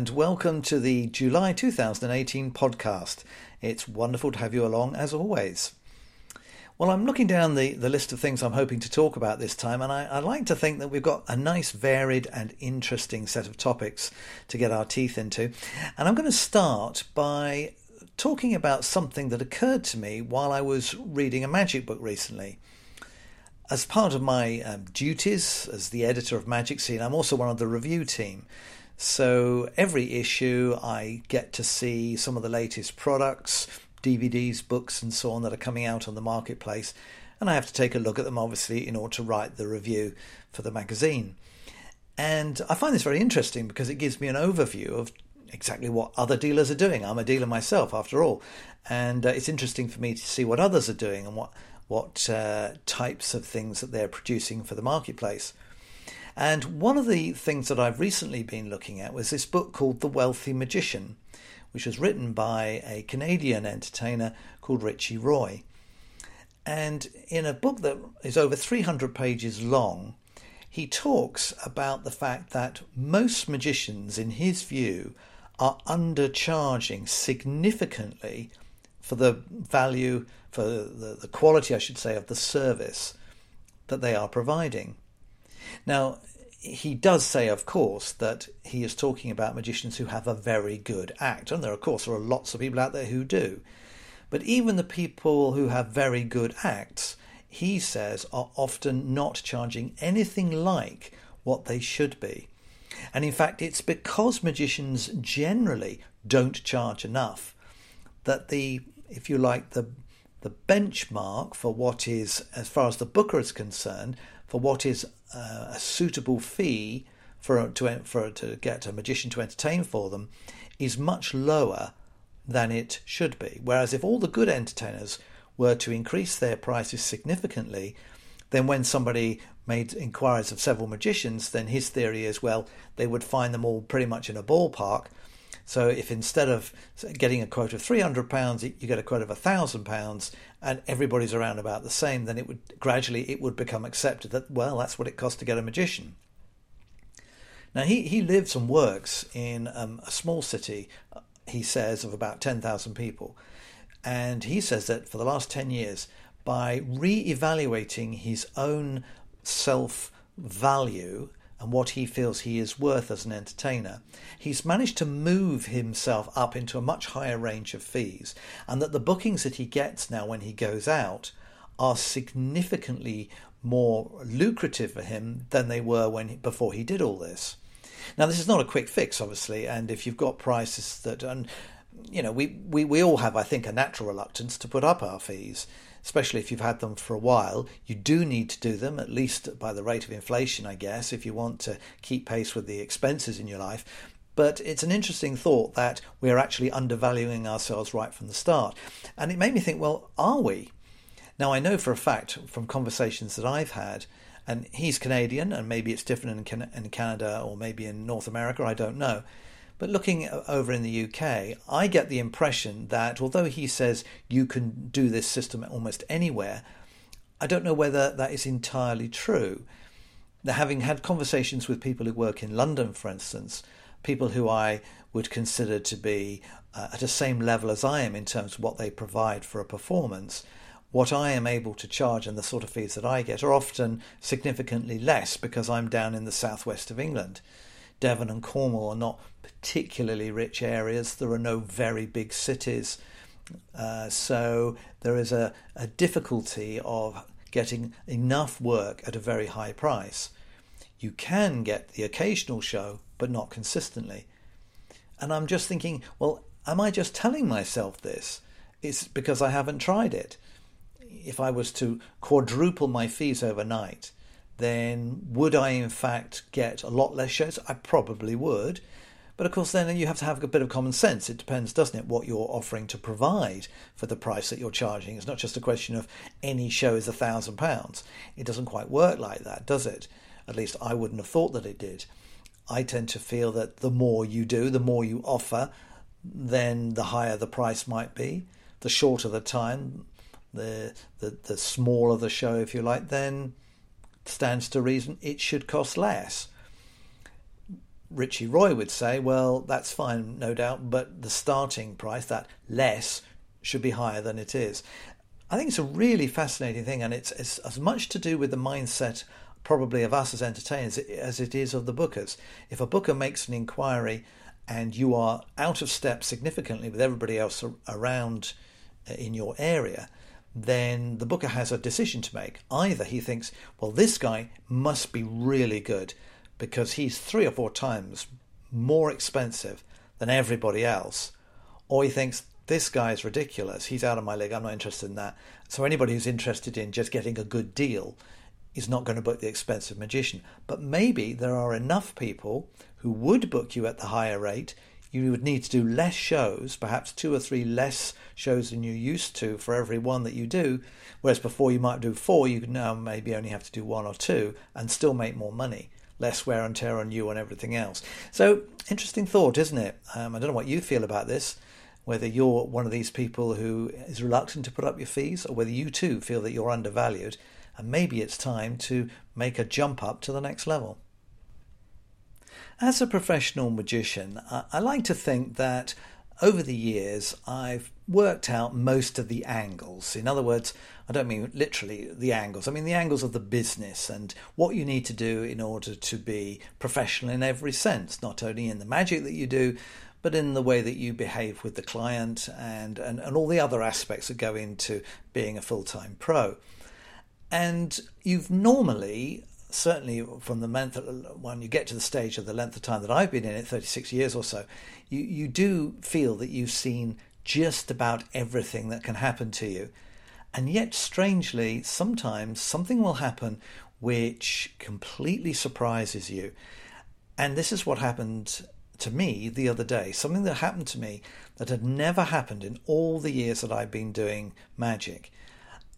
And welcome to the July 2018 podcast. It's wonderful to have you along as always. Well, I'm looking down the, the list of things I'm hoping to talk about this time, and I, I like to think that we've got a nice, varied, and interesting set of topics to get our teeth into. And I'm going to start by talking about something that occurred to me while I was reading a magic book recently. As part of my um, duties as the editor of Magicseen, I'm also one of the review team. So every issue, I get to see some of the latest products, DVDs, books, and so on that are coming out on the marketplace. And I have to take a look at them, obviously, in order to write the review for the magazine. And I find this very interesting because it gives me an overview of exactly what other dealers are doing. I'm a dealer myself, after all. And uh, it's interesting for me to see what others are doing and what, what uh, types of things that they're producing for the marketplace. And one of the things that I've recently been looking at was this book called The Wealthy Magician, which was written by a Canadian entertainer called Richy Roy. And in a book that is over 300 pages long, he talks about the fact that most magicians, in his view, are undercharging significantly for the value, for the, the quality, I should say, of the service that they are providing. Now, he does say, of course, that he is talking about magicians who have a very good act. And there, of course, there are lots of people out there who do. But even the people who have very good acts, he says, are often not charging anything like what they should be. And in fact, it's because magicians generally don't charge enough that the, if you like, the the benchmark for what is, as far as the booker is concerned, for what is uh, a suitable fee for to for to get a magician to entertain for them is much lower than it should be. Whereas if all the good entertainers were to increase their prices significantly, then when somebody made inquiries of several magicians, then his theory is well, they would find them all pretty much in a ballpark, so if instead of getting a quote of three hundred pounds, you get a quote of a thousand pounds, and everybody's around about the same, then it would gradually it would become accepted that well, that's what it costs to get a magician. Now he he lives and works in um, a small city. He says of about ten thousand people, and he says that for the last ten years, by re-evaluating his own self value and what he feels he is worth as an entertainer, he's managed to move himself up into a much higher range of fees, and that the bookings that he gets now when he goes out are significantly more lucrative for him than they were when before he did all this. Now, this is not a quick fix, obviously, and if you've got prices that, and you know, we, we, we all have, I think, a natural reluctance to put up our fees especially if you've had them for a while. You do need to do them, at least by the rate of inflation, I guess, if you want to keep pace with the expenses in your life. But it's an interesting thought that we're actually undervaluing ourselves right from the start. And it made me think, well, are we? Now, I know for a fact from conversations that I've had, and he's Canadian, and maybe it's different in, Canada or maybe in North America, I don't know but looking over in the UK, I get the impression that although he says you can do this system almost anywhere, I don't know whether that is entirely true. Now, having had conversations with people who work in London, for instance, people who I would consider to be uh, at the same level as I am in terms of what they provide for a performance, what I am able to charge and the sort of fees that I get are often significantly less because I'm down in the southwest of England. Devon and Cornwall are not particularly rich areas. There are no very big cities. Uh, so there is a, a difficulty of getting enough work at a very high price. You can get the occasional show, but not consistently. And I'm just thinking, well, am I just telling myself this? It's because I haven't tried it. If I was to quadruple my fees overnight, then would I in fact get a lot less shows? I probably would. But of course, then you have to have a bit of common sense. It depends, doesn't it, what you're offering to provide for the price that you're charging. It's not just a question of any show is a thousand pounds. It doesn't quite work like that, does it? At least I wouldn't have thought that it did. I tend to feel that the more you do, the more you offer, then the higher the price might be. The shorter the time, the the, the smaller the show, if you like, then stands to reason it should cost less. Richy Roy would say, well, that's fine, no doubt, but the starting price, that less, should be higher than it is. I think it's a really fascinating thing, and it's, it's as much to do with the mindset probably of us as entertainers as it is of the bookers. If a booker makes an inquiry and you are out of step significantly with everybody else around uh, in your area, then the booker has a decision to make. Either he thinks, well, this guy must be really good because he's three or four times more expensive than everybody else, or he thinks, this guy is ridiculous. He's out of my league. I'm not interested in that. So anybody who's interested in just getting a good deal is not going to book the expensive magician. But maybe there are enough people who would book you at the higher rate. You would need to do less shows, perhaps two or three less shows than you used to for every one that you do. Whereas before you might do four, you could now maybe only have to do one or two and still make more money. Less wear and tear on you and everything else. So, interesting thought, isn't it? Um, I don't know what you feel about this whether you're one of these people who is reluctant to put up your fees or whether you too feel that you're undervalued and maybe it's time to make a jump up to the next level. As a professional magician, I, like to think that over the years I've worked out most of the angles. In other words, I don't mean literally the angles, I mean the angles of the business and what you need to do in order to be professional in every sense, not only in the magic that you do, but in the way that you behave with the client and, and, and all the other aspects that go into being a full time pro. And you've normally, certainly from the length when you get to the stage of the length of time that I've been in it, 36 years or so, you, you do feel that you've seen just about everything that can happen to you. And yet, strangely, sometimes something will happen which completely surprises you. And this is what happened to me the other day. Something that happened to me that had never happened in all the years that I've been doing magic.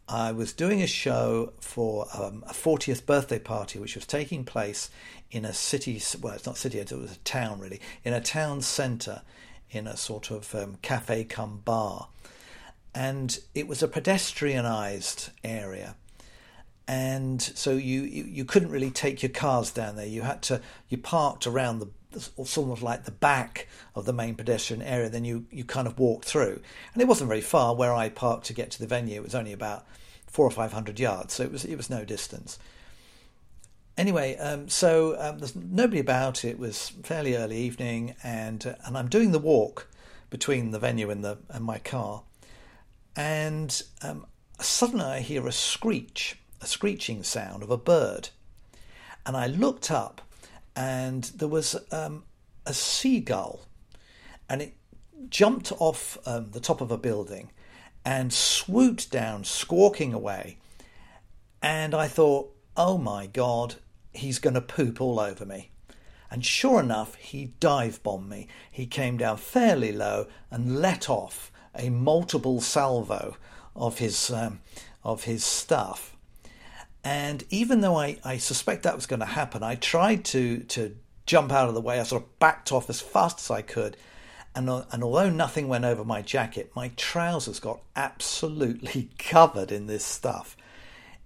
I was doing a show for um, a 40th birthday party, which was taking place in a city, well, it's not city, it was a town really, in a town centre, in a sort of um, cafe come bar. And it was a pedestrianised area. And so you, you, you couldn't really take your cars down there. You had to, you parked around the sort of like the back of the main pedestrian area, then you, you kind of walk through. And it wasn't very far where I parked to get to the venue. It was only about four or five hundred yards, so it was it was no distance. Anyway, um, so um, there's nobody about. It was fairly early evening, and uh, and I'm doing the walk between the venue and the and my car, and um, suddenly I hear a screech, a screeching sound of a bird, and I looked up and there was um, a seagull, and it jumped off um, the top of a building and swooped down, squawking away. And I thought, oh my God, he's going to poop all over me. And sure enough, he dive bombed me. He came down fairly low and let off a multiple salvo of his um, of his stuff. And even though I, I suspect that was going to happen, I tried to, to jump out of the way. I sort of backed off as fast as I could. And, and although nothing went over my jacket, my trousers got absolutely covered in this stuff.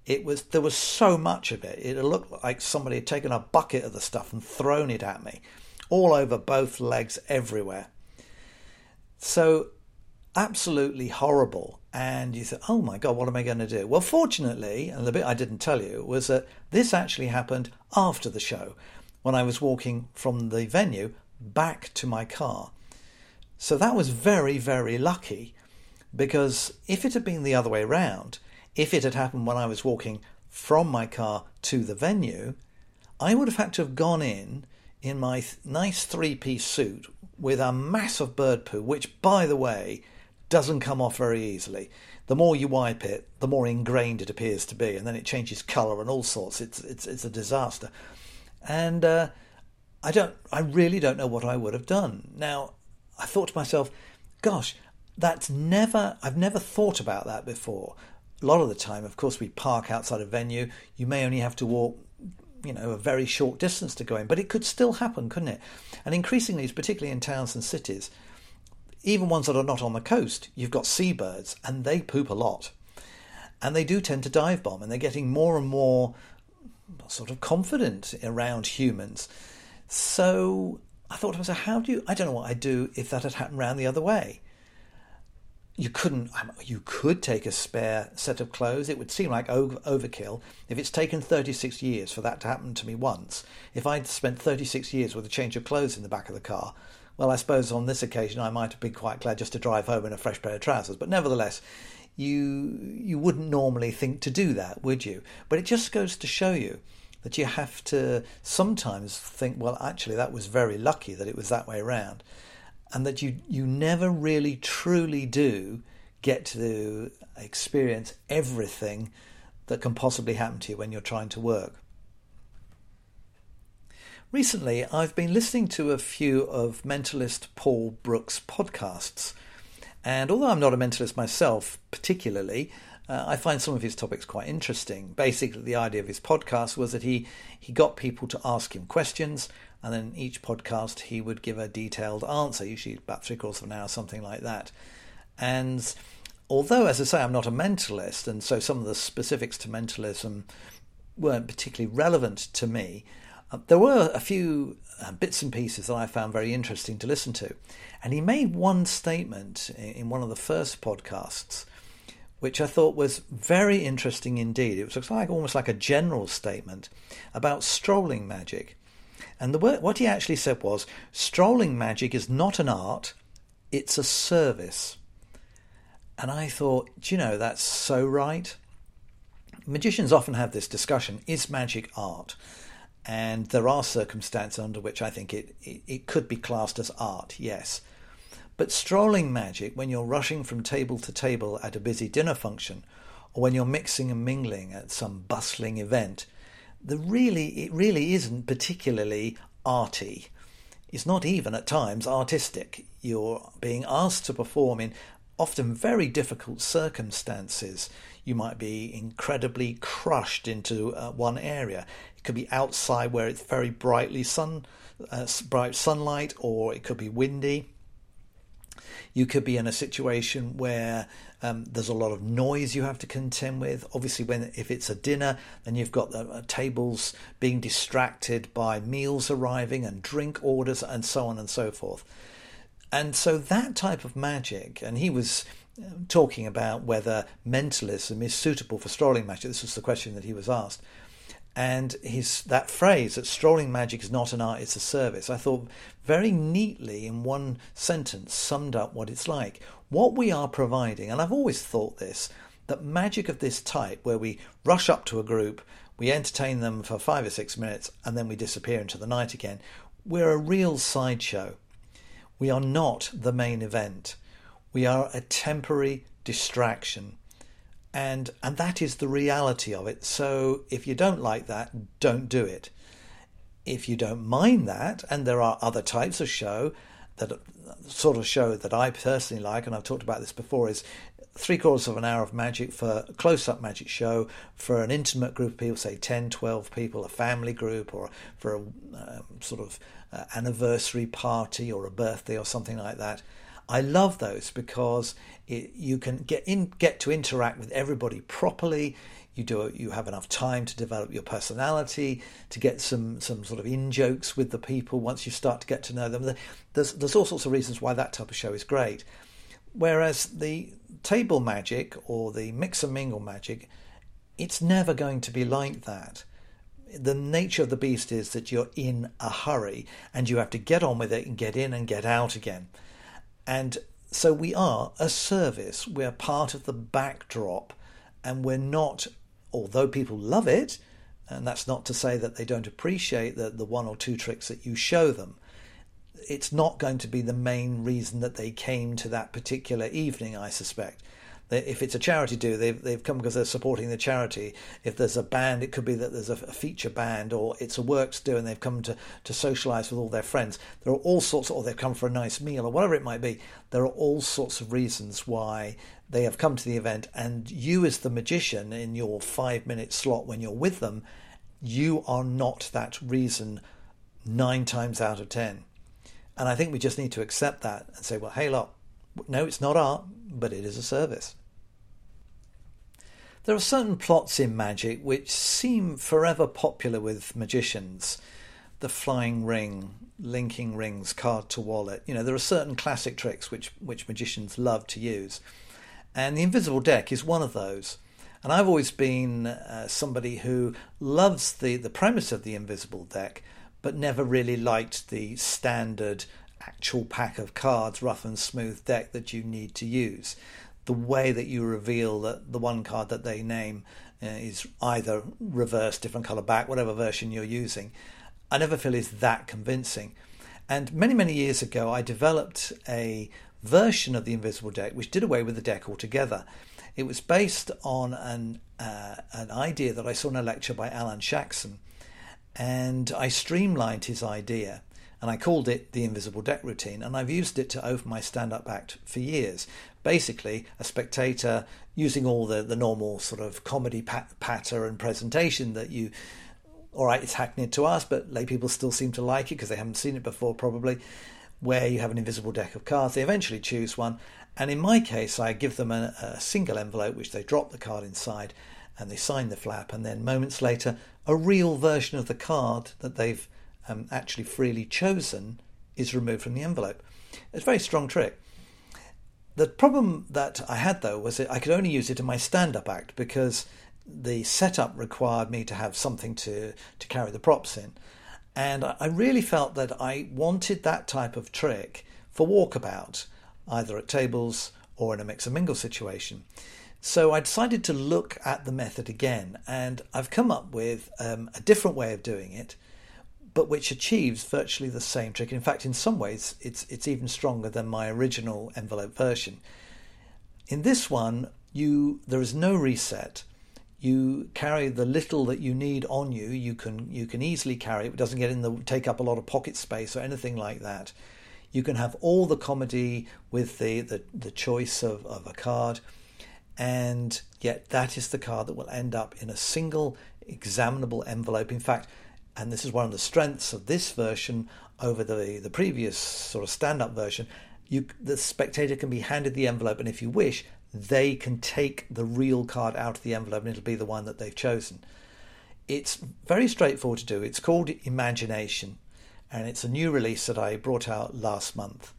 It was there was so much of it. It looked like somebody had taken a bucket of the stuff and thrown it at me, all over both legs, everywhere. So absolutely horrible. And you think, oh my God, what am I going to do? Well, fortunately, and the bit I didn't tell you was that this actually happened after the show when I was walking from the venue back to my car. So that was very, very lucky because if it had been the other way round, if it had happened when I was walking from my car to the venue, I would have had to have gone in in my nice three piece suit with a massive bird poo, which, by the way, doesn't come off very easily. The more you wipe it, the more ingrained it appears to be, and then it changes colour and all sorts. It's it's it's a disaster, and uh, I don't, I really don't know what I would have done. Now, I thought to myself, gosh, that's never, I've never thought about that before. A lot of the time, of course, we park outside a venue. You may only have to walk you know a very short distance to go in, but it could still happen, couldn't it? And increasingly, particularly in towns and cities, even ones that are not on the coast, you've got seabirds and they poop a lot. And they do tend to dive bomb and they're getting more and more sort of confident around humans. So I thought to myself, how do you? I don't know what I'd do if that had happened round the other way. You couldn't. Um, you could take a spare set of clothes. It would seem like overkill if it's taken 36 years for that to happen to me once. If I'd spent 36 years with a change of clothes in the back of the car, well, I suppose on this occasion I might have been quite glad just to drive home in a fresh pair of trousers. But nevertheless, you you wouldn't normally think to do that, would you? But it just goes to show you that you have to sometimes think, well, actually, that was very lucky that it was that way around, and that you you never really truly do get to experience everything that can possibly happen to you when you're trying to work. Recently, I've been listening to a few of mentalist Paul Brook's podcasts. And although I'm not a mentalist myself, particularly, uh, I find some of his topics quite interesting. Basically, the idea of his podcast was that he, he got people to ask him questions, and then each podcast he would give a detailed answer, usually about three quarters of an hour, something like that. And although, as I say, I'm not a mentalist, and so some of the specifics to mentalism weren't particularly relevant to me, uh, there were a few uh, bits and pieces that I found very interesting to listen to. And he made one statement in one of the first podcasts, which I thought was very interesting indeed. It was like almost like a general statement about strolling magic. And the word, what he actually said was strolling magic is not an art, it's a service. And I thought, do you know, that's so right. Magicians often have this discussion is magic art? And there are circumstances under which I think it, it, it, could be classed as art, yes. But strolling magic, when you're rushing from table to table at a busy dinner function, or when you're mixing and mingling at some bustling event, the really it really isn't particularly arty. It's not even at times artistic. You're being asked to perform in often very difficult circumstances. You might be incredibly crushed into uh, one area It could be outside where it's very brightly sun, uh, bright sunlight, or it could be windy. You could be in a situation where um, there's a lot of noise you have to contend with. Obviously, when if it's a dinner, then you've got the uh, tables being distracted by meals arriving and drink orders and so on and so forth. And so that type of magic, and he was um, talking about whether mentalism is suitable for strolling magic. This was the question that he was asked. And his that phrase that strolling magic is not an art it's a service i thought very neatly in one sentence summed up what it's like. What we are providing and i've always thought this that magic of this type where we rush up to a group we entertain them for 5 or 6 minutes and then we disappear into the night again we're a real sideshow we are not the main event. We are a temporary distraction. And and that is the reality of it. So if you don't like that don't do it. If you don't mind that and there are other types of show that sort of show that I personally like and I've talked about this before is three quarters of an hour of magic for a close-up magic show for an intimate group of people say 10 12 people a family group or for a um, sort of Uh, anniversary party or a birthday or something like that I love those because it, you can get in, get to interact with everybody properly. You do you have enough time to develop your personality, to get some some sort of in jokes with the people once you start to get to know them. There's there's all sorts of reasons why that type of show is great. Whereas the table magic or the mix and mingle magic, it's never going to be like that the nature of the beast is that you're in a hurry and you have to get on with it and get in and get out again. And so we are a service, we're part of the backdrop, and we're not, although people love it, and that's not to say that they don't appreciate the, the one or two tricks that you show them. It's not going to be the main reason that they came to that particular evening, I suspect if it's a charity do, they've they've come because they're supporting the charity. If there's a band, it could be that there's a, a feature band, or it's a works do, and they've come to to socialise with all their friends. There are all sorts, or they've come for a nice meal, or whatever it might be. There are all sorts of reasons why they have come to the event, and you, as the magician, in your five minute slot when you're with them, you are not that reason nine times out of ten. And I think we just need to accept that and say, well, hey, look, no, it's not art, but it is a service. There are certain plots in magic which seem forever popular with magicians. the flying ring, linking rings, card to wallet. You know, there are certain classic tricks which, which magicians love to use. And the invisible deck is one of those. And I've always been uh, somebody who loves the, the premise of the invisible deck, but never really liked the standard actual pack of cards, rough and smooth deck that you need to use. The way that you reveal that the one card that they name uh, is either reverse, different colour back, whatever version you're using, I never feel is that convincing. And many, many years ago, I developed a version of the Invisible Deck which did away with the deck altogether. It was based on an, uh, an idea that I saw in a lecture by Alan Shaxson, and I streamlined his idea and I called it the Invisible Deck Routine, and I've used it to open my stand up act for years. Basically, a spectator using all the, the normal sort of comedy pat- patter and presentation that you all right, it's hackneyed to us, but lay people still seem to like it because they haven't seen it before, probably. Where you have an invisible deck of cards, they eventually choose one, and in my case, I give them a, a single envelope which they drop the card inside, and they sign the flap, and then moments later, a real version of the card that they've um, actually freely chosen is removed from the envelope. It's a very strong trick. The problem that I had though was that I could only use it in my stand up act because the setup required me to have something to, to carry the props in. And I really felt that I wanted that type of trick for walkabout, either at tables or in a mix and mingle situation. So I decided to look at the method again, and I've come up with um, a different way of doing it, but which achieves virtually the same trick. In fact, in some ways, it's it's even stronger than my original envelope version. In this one, you there is no reset you carry the little that you need on you. You can you can easily carry it. It doesn't get in the take up a lot of pocket space or anything like that. You can have all the comedy with the the, the choice of, of a card, and yet that is the card that will end up in a single examinable envelope. In fact, and this is one of the strengths of this version over the the previous sort of stand up version. You, the spectator can be handed the envelope, and if you wish, they can take the real card out of the envelope and it'll be the one that they've chosen. It's very straightforward to do. It's called Imagination, and it's a new release that I brought out last month.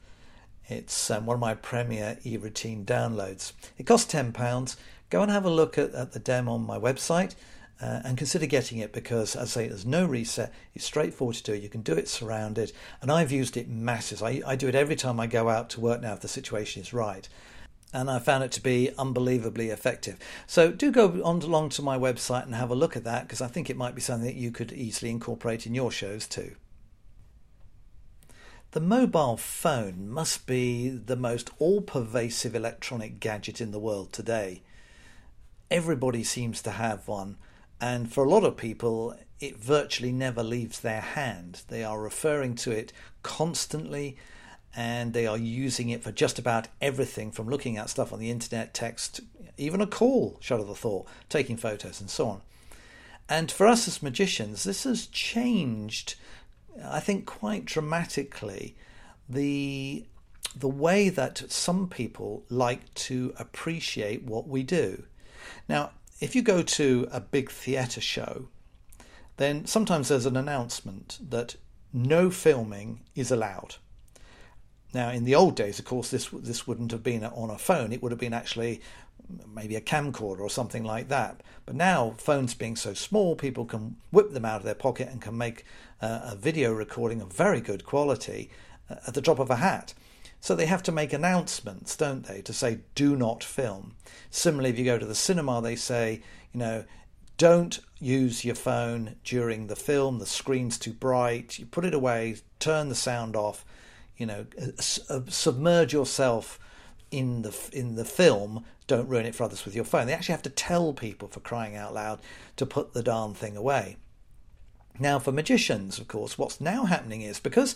It's um, one of my premier e routine downloads. It costs £10. Go and have a look at, at the demo on my website. Uh, and consider getting it because, as I say, there's no reset. It's straightforward to do. You can do it surrounded, and I've used it masses. I, I do it every time I go out to work now if the situation is right and I found it to be unbelievably effective. So do go on along to my website and have a look at that because I think it might be something that you could easily incorporate in your shows too. The mobile phone must be the most all pervasive electronic gadget in the world today. Everybody seems to have one, and for a lot of people, it virtually never leaves their hand. They are referring to it constantly and they are using it for just about everything from looking at stuff on the internet, text, even a call, shudder the thought, taking photos, and so on. And for us as magicians, this has changed, I think, quite dramatically the the way that some people like to appreciate what we do. Now, if you go to a big theatre show, then sometimes there's an announcement that no filming is allowed. Now, in the old days, of course, this this wouldn't have been on a phone. It would have been actually maybe a camcorder or something like that. But now, phones being so small, people can whip them out of their pocket and can make uh, a video recording of very good quality uh, at the drop of a hat. So they have to make announcements, don't they, to say do not film. Similarly, if you go to the cinema, they say, you know, don't use your phone during the film. The screen's too bright. You put it away, turn the sound off, you know, uh, submerge yourself in the in the film. Don't ruin it for others with your phone. They actually have to tell people, for crying out loud, to put the darn thing away. Now, for magicians, of course, what's now happening is because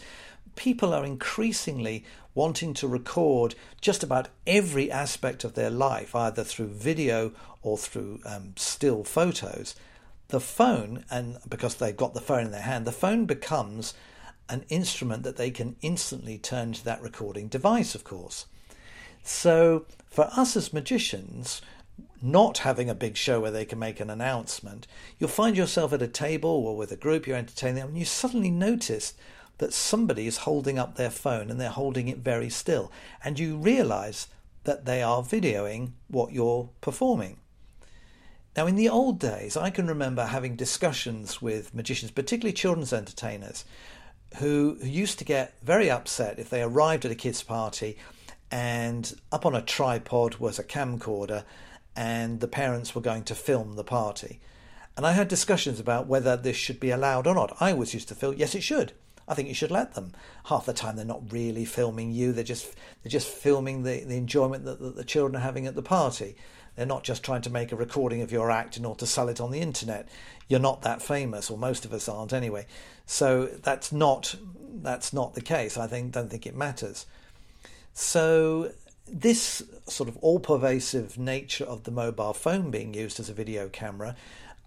people are increasingly wanting to record just about every aspect of their life, either through video or through um, still photos, the phone, and because they've got the phone in their hand, the phone becomes an instrument that they can instantly turn to that recording device, of course. So, for us as magicians, not having a big show where they can make an announcement, you'll find yourself at a table or with a group you're entertaining and you suddenly notice that somebody is holding up their phone and they're holding it very still. And you realize that they are videoing what you're performing. Now, in the old days, I can remember having discussions with magicians, particularly children's entertainers, who, who used to get very upset if they arrived at a kids' party and up on a tripod was a camcorder and the parents were going to film the party. And I had discussions about whether this should be allowed or not. I was used to feel, yes, it should. I think you should let them. Half the time they're not really filming you; they're just they're just filming the, the enjoyment that, that the children are having at the party. They're not just trying to make a recording of your act in order to sell it on the internet. You're not that famous, or most of us aren't anyway. So that's not that's not the case. I think don't think it matters. So this sort of all-pervasive nature of the mobile phone being used as a video camera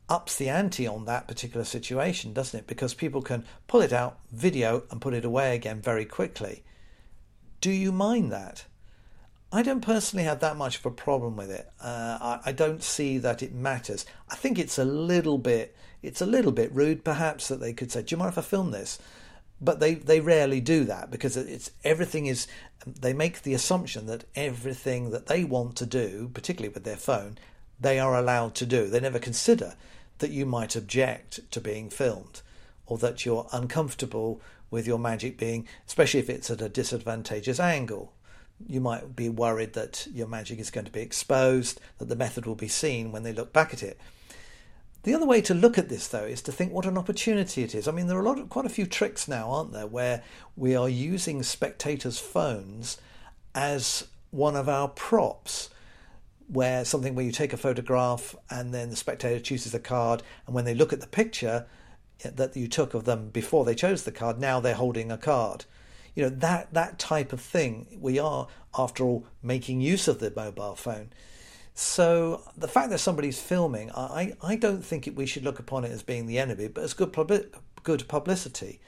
ups the ante on that particular situation, doesn't it? Because people can pull it out, video, and put it away again very quickly. Do you mind that? I don't personally have that much of a problem with it. Uh, I, I, don't see that it matters. I think it's a little bit, it's a little bit rude, perhaps, that they could say, "Do you mind if I film this?" But they, they rarely do that because it's everything is. They make the assumption that everything that they want to do, particularly with their phone, they are allowed to do. They never consider that you might object to being filmed or that you're uncomfortable with your magic being, especially if it's at a disadvantageous angle you might be worried that your magic is going to be exposed, that the method will be seen when they look back at it. The other way to look at this, though, is to think what an opportunity it is. I mean, there are a lot of, quite a few tricks now, aren't there, where we are using spectators' phones as one of our props. Where something where you take a photograph and then the spectator chooses a card, and when they look at the picture that you took of them before they chose the card, now they're holding a card you know that that type of thing we are after all making use of the mobile phone so the fact that somebody's filming i i don't think it, we should look upon it as being the enemy but as good good publicity.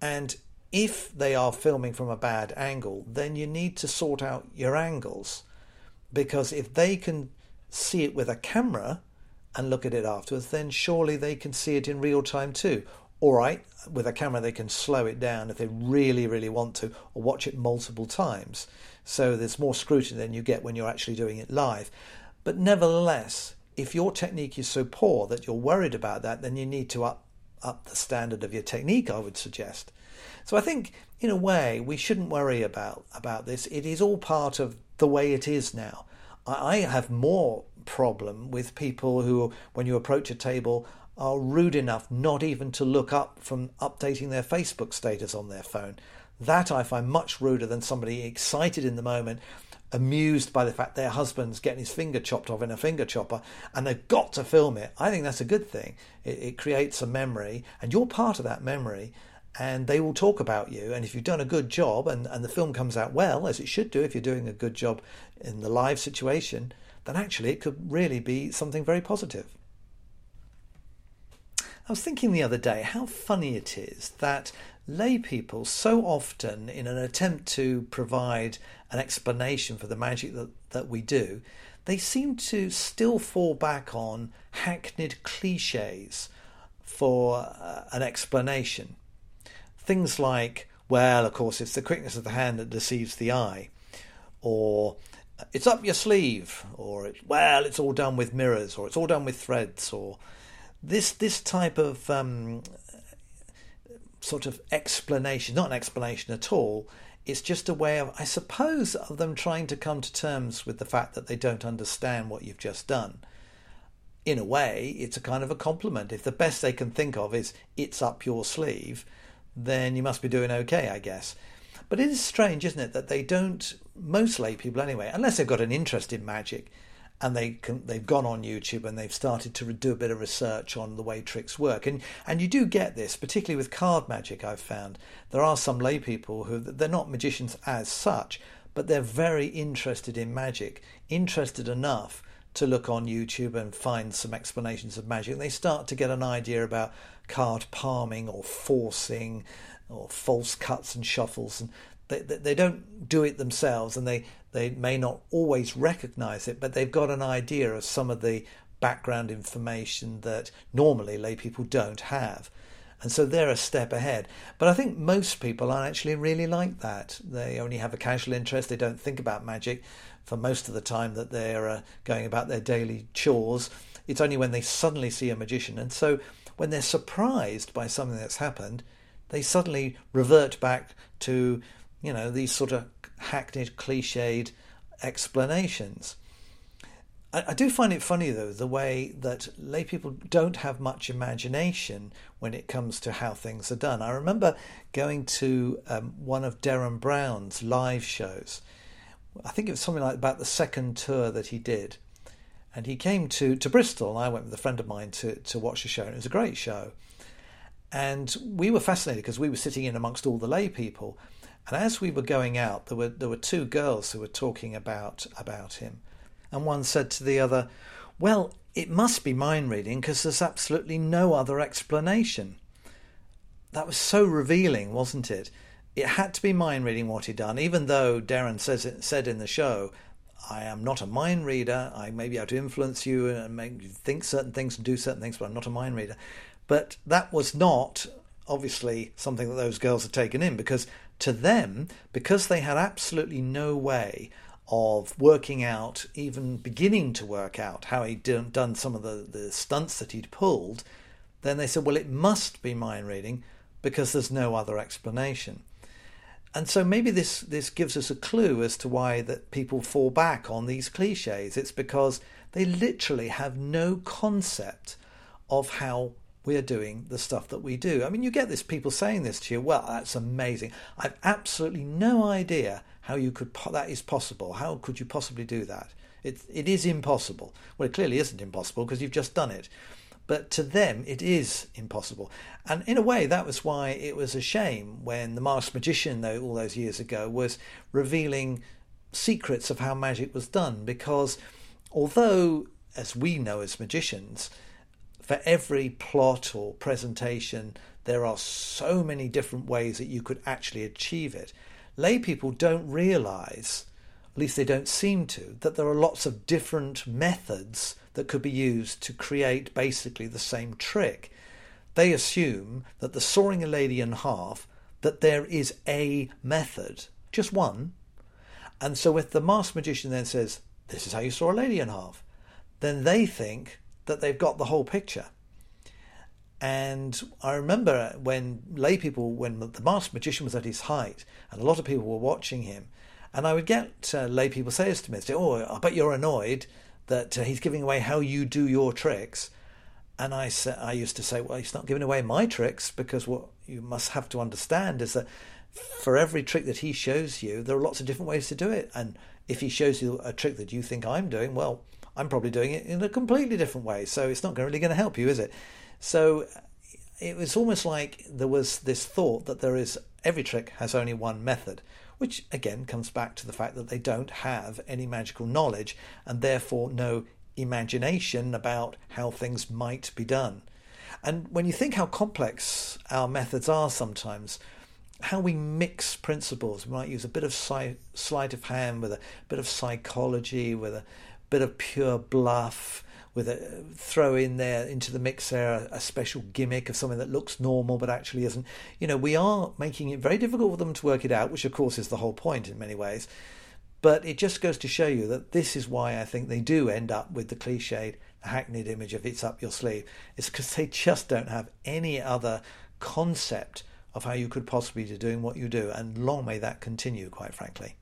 And if they are filming from a bad angle then you need to sort out your angles. Because if they can see it with a camera and look at it afterwards then surely they can see it in real time too. All right, with a camera they can slow it down if they really, really want to, or watch it multiple times. So there's more scrutiny than you get when you're actually doing it live. But nevertheless, if your technique is so poor that you're worried about that, then you need to up up the standard of your technique, I would suggest. So I think in a way we shouldn't worry about about this. It is all part of the way it is now. I have more problem with people who when you approach a table are rude enough not even to look up from updating their Facebook status on their phone. That I find much ruder than somebody excited in the moment, amused by the fact their husband's getting his finger chopped off in a finger chopper and they've got to film it. I think that's a good thing. It, it creates a memory and you're part of that memory and they will talk about you. And if you've done a good job and, and the film comes out well, as it should do if you're doing a good job in the live situation, then actually it could really be something very positive. I was thinking the other day how funny it is that lay people so often, in an attempt to provide an explanation for the magic that, that we do, they seem to still fall back on hackneyed cliches for uh, an explanation. Things like, well, of course, it's the quickness of the hand that deceives the eye, or it's up your sleeve, or well, it's all done with mirrors, or it's all done with threads, or this this type of um, sort of explanation, not an explanation at all. It's just a way of, I suppose, of them trying to come to terms with the fact that they don't understand what you've just done. In a way, it's a kind of a compliment. If the best they can think of is it's up your sleeve, then you must be doing okay, I guess. But it is strange, isn't it, that they don't, most lay people anyway, unless they've got an interest in magic, and they can, they've gone on YouTube and they've started to do a bit of research on the way tricks work. And and you do get this, particularly with card magic. I've found there are some lay people who they're not magicians as such, but they're very interested in magic, interested enough to look on YouTube and find some explanations of magic. And they start to get an idea about card palming or forcing or false cuts and shuffles and they, they, they don't do it themselves and they They may not always recognize it, but they've got an idea of some of the background information that normally lay people don't have. And so they're a step ahead. But I think most people aren't actually really like that. They only have a casual interest, they don't think about magic for most of the time that they're uh, going about their daily chores. It's only when they suddenly see a magician. And so when they're surprised by something that's happened, they suddenly revert back to, you know, these sort of hackneyed, cliched explanations. I, I do find it funny, though, the way that lay people don't have much imagination when it comes to how things are done. I remember going to um, one of Derren Brown's live shows. I think it was something like about the second tour that he did. And he came to, to Bristol, and I went with a friend of mine to, to watch the show, and it was a great show. And we were fascinated because we were sitting in amongst all the lay people. And as we were going out, there were there were two girls who were talking about about him and one said to the other, Well, it must be mind reading because there's absolutely no other explanation. That was so revealing, wasn't it? It had to be mind reading what he'd done, even though Derren says it, said in the show, I am not a mind reader. I may be able to influence you and make you think certain things and do certain things, but I'm not a mind reader. But that was not obviously something that those girls had taken in because to them, because they had absolutely no way of working out, even beginning to work out how he'd done some of the, the stunts that he'd pulled, then they said, well, it must be mind reading because there's no other explanation. And so maybe this, this gives us a clue as to why that people fall back on these cliches. It's because they literally have no concept of how we're doing the stuff that we do. I mean, you get this people saying this to you, well, that's amazing. I've absolutely no idea how you could that is possible. How could you possibly do that? It it is impossible. Well, it clearly isn't impossible because you've just done it. But to them, it is impossible. And in a way, that was why it was a shame when the masked magician, though, all those years ago, was revealing secrets of how magic was done. Because although, as we know as magicians, for every plot or presentation, there are so many different ways that you could actually achieve it lay people don't realize, at least they don't seem to, that there are lots of different methods that could be used to create basically the same trick. They assume that the sawing a lady in half, that there is a method, just one. And so if the masked magician then says, This is how you saw a lady in half, then they think that they've got the whole picture. And I remember when lay people, when the masked magician was at his height, and a lot of people were watching him, and I would get uh, lay people say this to me, say, "Oh, I bet you're annoyed that uh, he's giving away how you do your tricks." And I, sa- I used to say, "Well, he's not giving away my tricks because what you must have to understand is that for every trick that he shows you, there are lots of different ways to do it. And if he shows you a trick that you think I'm doing, well, I'm probably doing it in a completely different way. So it's not really going to help you, is it?" So it was almost like there was this thought that there is every trick has only one method, which again comes back to the fact that they don't have any magical knowledge and therefore no imagination about how things might be done. And when you think how complex our methods are sometimes, how we mix principles, we might use a bit of sleight of hand with a bit of psychology, with a bit of pure bluff, with a throw in there into the mix there a, a, special gimmick of something that looks normal but actually isn't. You know, we are making it very difficult for them to work it out, which of course is the whole point in many ways. But it just goes to show you that this is why I think they do end up with the cliched, hackneyed image of it's up your sleeve. It's because they just don't have any other concept of how you could possibly be doing what you do, and long may that continue, quite frankly.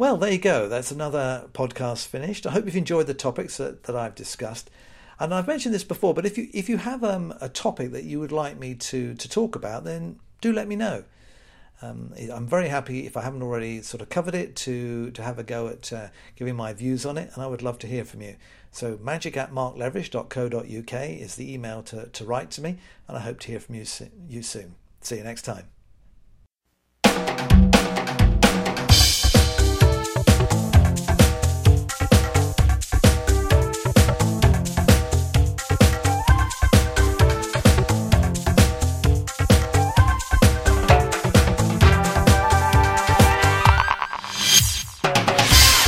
Well, there you go. That's another podcast finished. I hope you've enjoyed the topics that, that I've discussed. And I've mentioned this before, but if you if you have um, a topic that you would like me to to talk about, then do let me know. Um, I'm very happy if I haven't already sort of covered it to to have a go at uh, giving my views on it, and I would love to hear from you. So magic at markleveridge.co.uk is the email to, to write to me, and I hope to hear from you, you soon. See you next time.